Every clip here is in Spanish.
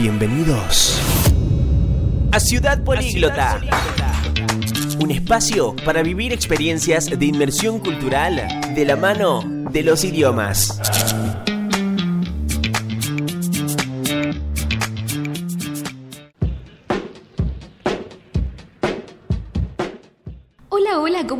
Bienvenidos a Ciudad Políglota. Un espacio para vivir experiencias de inmersión cultural de la mano de los idiomas.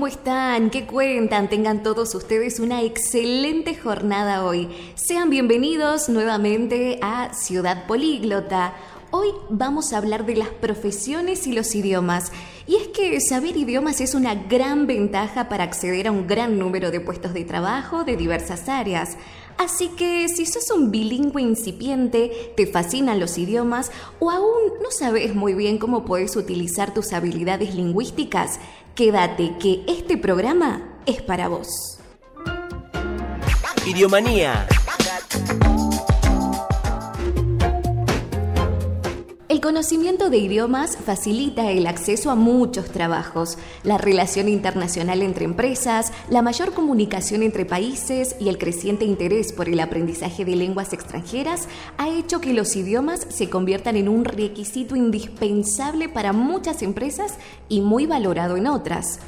Están? ¿Qué cuentan? Tengan todos ustedes una excelente jornada hoy. Sean bienvenidos nuevamente a Ciudad Políglota. Hoy vamos a hablar de las profesiones y los idiomas. Y es que saber idiomas es una gran ventaja para acceder a un gran número de puestos de trabajo de diversas áreas. Así que si sos un bilingüe incipiente, te fascinan los idiomas o aún no sabes muy bien cómo puedes utilizar tus habilidades lingüísticas, quédate que este programa es para vos. Idiomanía. El conocimiento de idiomas facilita el acceso a muchos trabajos, la relación internacional entre empresas, la mayor comunicación entre países y el creciente interés por el aprendizaje de lenguas extranjeras ha hecho que los idiomas se conviertan en un requisito indispensable para muchas empresas y muy valorado en otras.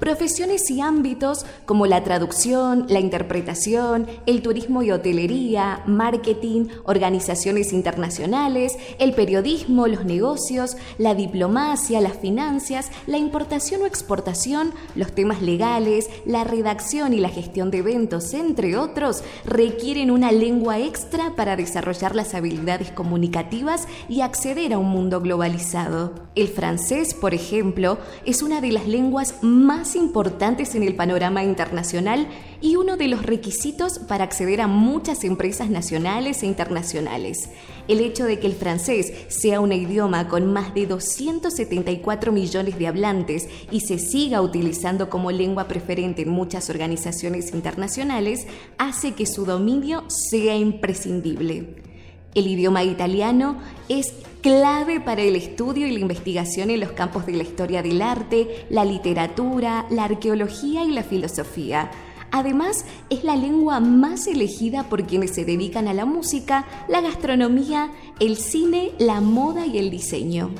Profesiones y ámbitos como la traducción, la interpretación, el turismo y hotelería, marketing, organizaciones internacionales, el periodismo, los negocios, la diplomacia, las finanzas, la importación o exportación, los temas legales, la redacción y la gestión de eventos, entre otros, requieren una lengua extra para desarrollar las habilidades comunicativas y acceder a un mundo globalizado. El francés, por ejemplo, es una de las lenguas más importantes en el panorama internacional y uno de los requisitos para acceder a muchas empresas nacionales e internacionales. El hecho de que el francés sea un idioma con más de 274 millones de hablantes y se siga utilizando como lengua preferente en muchas organizaciones internacionales hace que su dominio sea imprescindible. El idioma italiano es clave para el estudio y la investigación en los campos de la historia del arte, la literatura, la arqueología y la filosofía. Además, es la lengua más elegida por quienes se dedican a la música, la gastronomía, el cine, la moda y el diseño.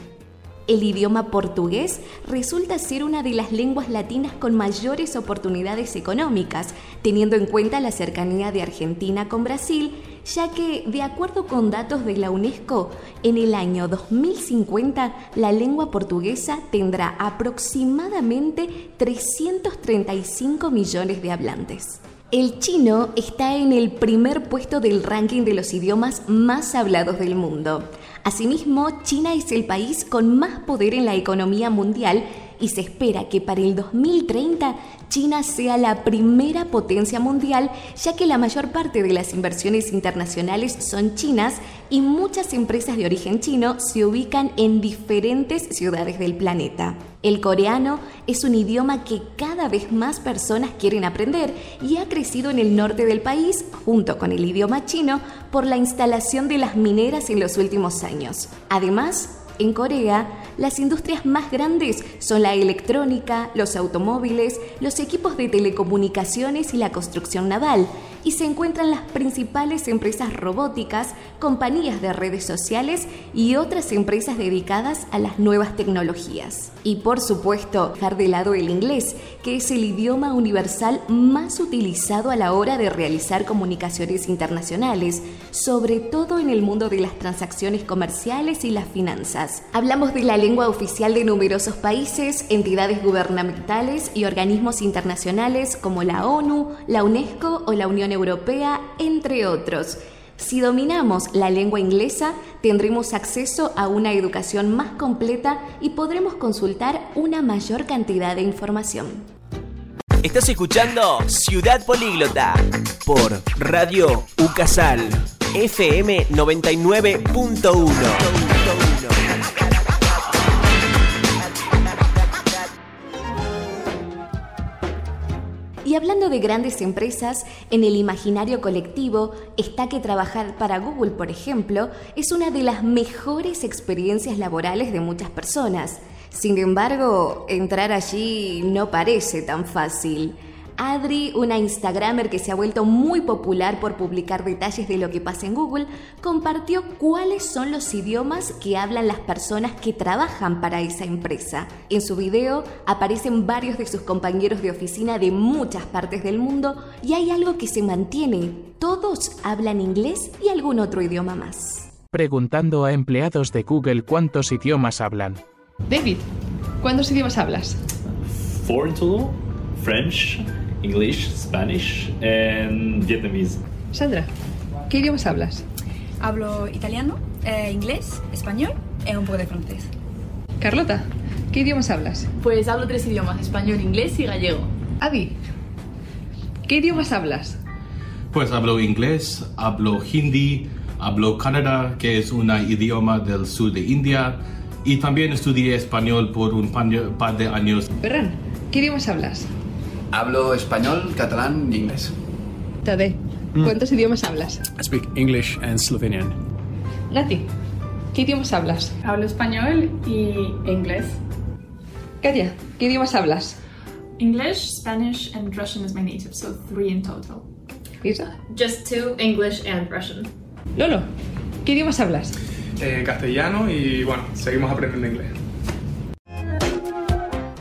El idioma portugués resulta ser una de las lenguas latinas con mayores oportunidades económicas, teniendo en cuenta la cercanía de Argentina con Brasil ya que, de acuerdo con datos de la UNESCO, en el año 2050 la lengua portuguesa tendrá aproximadamente 335 millones de hablantes. El chino está en el primer puesto del ranking de los idiomas más hablados del mundo. Asimismo, China es el país con más poder en la economía mundial y se espera que para el 2030 China sea la primera potencia mundial, ya que la mayor parte de las inversiones internacionales son chinas y muchas empresas de origen chino se ubican en diferentes ciudades del planeta. El coreano es un idioma que cada vez más personas quieren aprender y ha crecido en el norte del país, junto con el idioma chino, por la instalación de las mineras en los últimos años. Además, en Corea, las industrias más grandes son la electrónica, los automóviles, los equipos de telecomunicaciones y la construcción naval, y se encuentran las principales empresas robóticas, compañías de redes sociales y otras empresas dedicadas a las nuevas tecnologías. Y por supuesto, dejar de lado el inglés, que es el idioma universal más utilizado a la hora de realizar comunicaciones internacionales, sobre todo en el mundo de las transacciones comerciales y las finanzas. Hablamos de la lengua oficial de numerosos países, entidades gubernamentales y organismos internacionales como la ONU, la UNESCO o la Unión Europea, entre otros. Si dominamos la lengua inglesa, tendremos acceso a una educación más completa y podremos consultar una mayor cantidad de información. Estás escuchando Ciudad Políglota por Radio Ucasal FM 99.1. Y hablando de grandes empresas, en el imaginario colectivo está que trabajar para Google, por ejemplo, es una de las mejores experiencias laborales de muchas personas. Sin embargo, entrar allí no parece tan fácil. Adri, una Instagramer que se ha vuelto muy popular por publicar detalles de lo que pasa en Google, compartió cuáles son los idiomas que hablan las personas que trabajan para esa empresa. En su video aparecen varios de sus compañeros de oficina de muchas partes del mundo y hay algo que se mantiene. Todos hablan inglés y algún otro idioma más. Preguntando a empleados de Google cuántos idiomas hablan. David, ¿cuántos idiomas hablas? Four in total French, English, Spanish and Vietnamese. Sandra, ¿qué idiomas hablas? Hablo italiano, eh, inglés, español y un poco de francés. Carlota, ¿qué idiomas hablas? Pues hablo tres idiomas, español, inglés y gallego. Adi, ¿qué idiomas hablas? Pues hablo inglés, hablo hindi, hablo kannada, que es un idioma del sur de India, y también estudié español por un par de años. Ferran, ¿qué idiomas hablas? Hablo español, catalán y inglés. Tade, Mm. ¿cuántos idiomas hablas? I speak English and Slovenian. Nati, ¿qué idiomas hablas? Hablo español y inglés. Katia, ¿qué idiomas hablas? English, Spanish, and Russian is my native, so three in total. Lisa? Just two, English and Russian. Lolo, ¿qué idiomas hablas? Eh, castellano y bueno, seguimos aprendiendo inglés.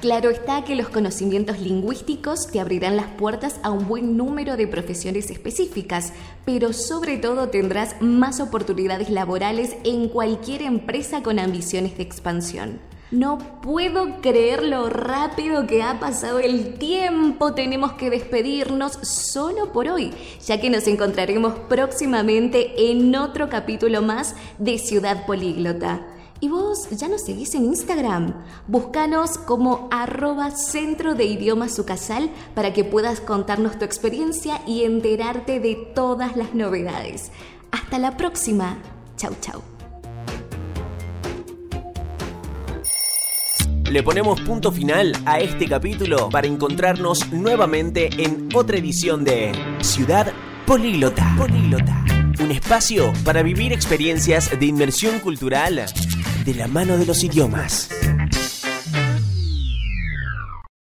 Claro está que los conocimientos lingüísticos te abrirán las puertas a un buen número de profesiones específicas, pero sobre todo tendrás más oportunidades laborales en cualquier empresa con ambiciones de expansión. No puedo creer lo rápido que ha pasado el tiempo. Tenemos que despedirnos solo por hoy, ya que nos encontraremos próximamente en otro capítulo más de Ciudad Políglota. ¿Y vos ya nos seguís en Instagram? Búscanos como arroba centro de idiomas sucasal para que puedas contarnos tu experiencia y enterarte de todas las novedades. Hasta la próxima. Chau, chau. Le ponemos punto final a este capítulo para encontrarnos nuevamente en otra edición de Ciudad Políglota. Políglota. Un espacio para vivir experiencias de inmersión cultural de la mano de los idiomas.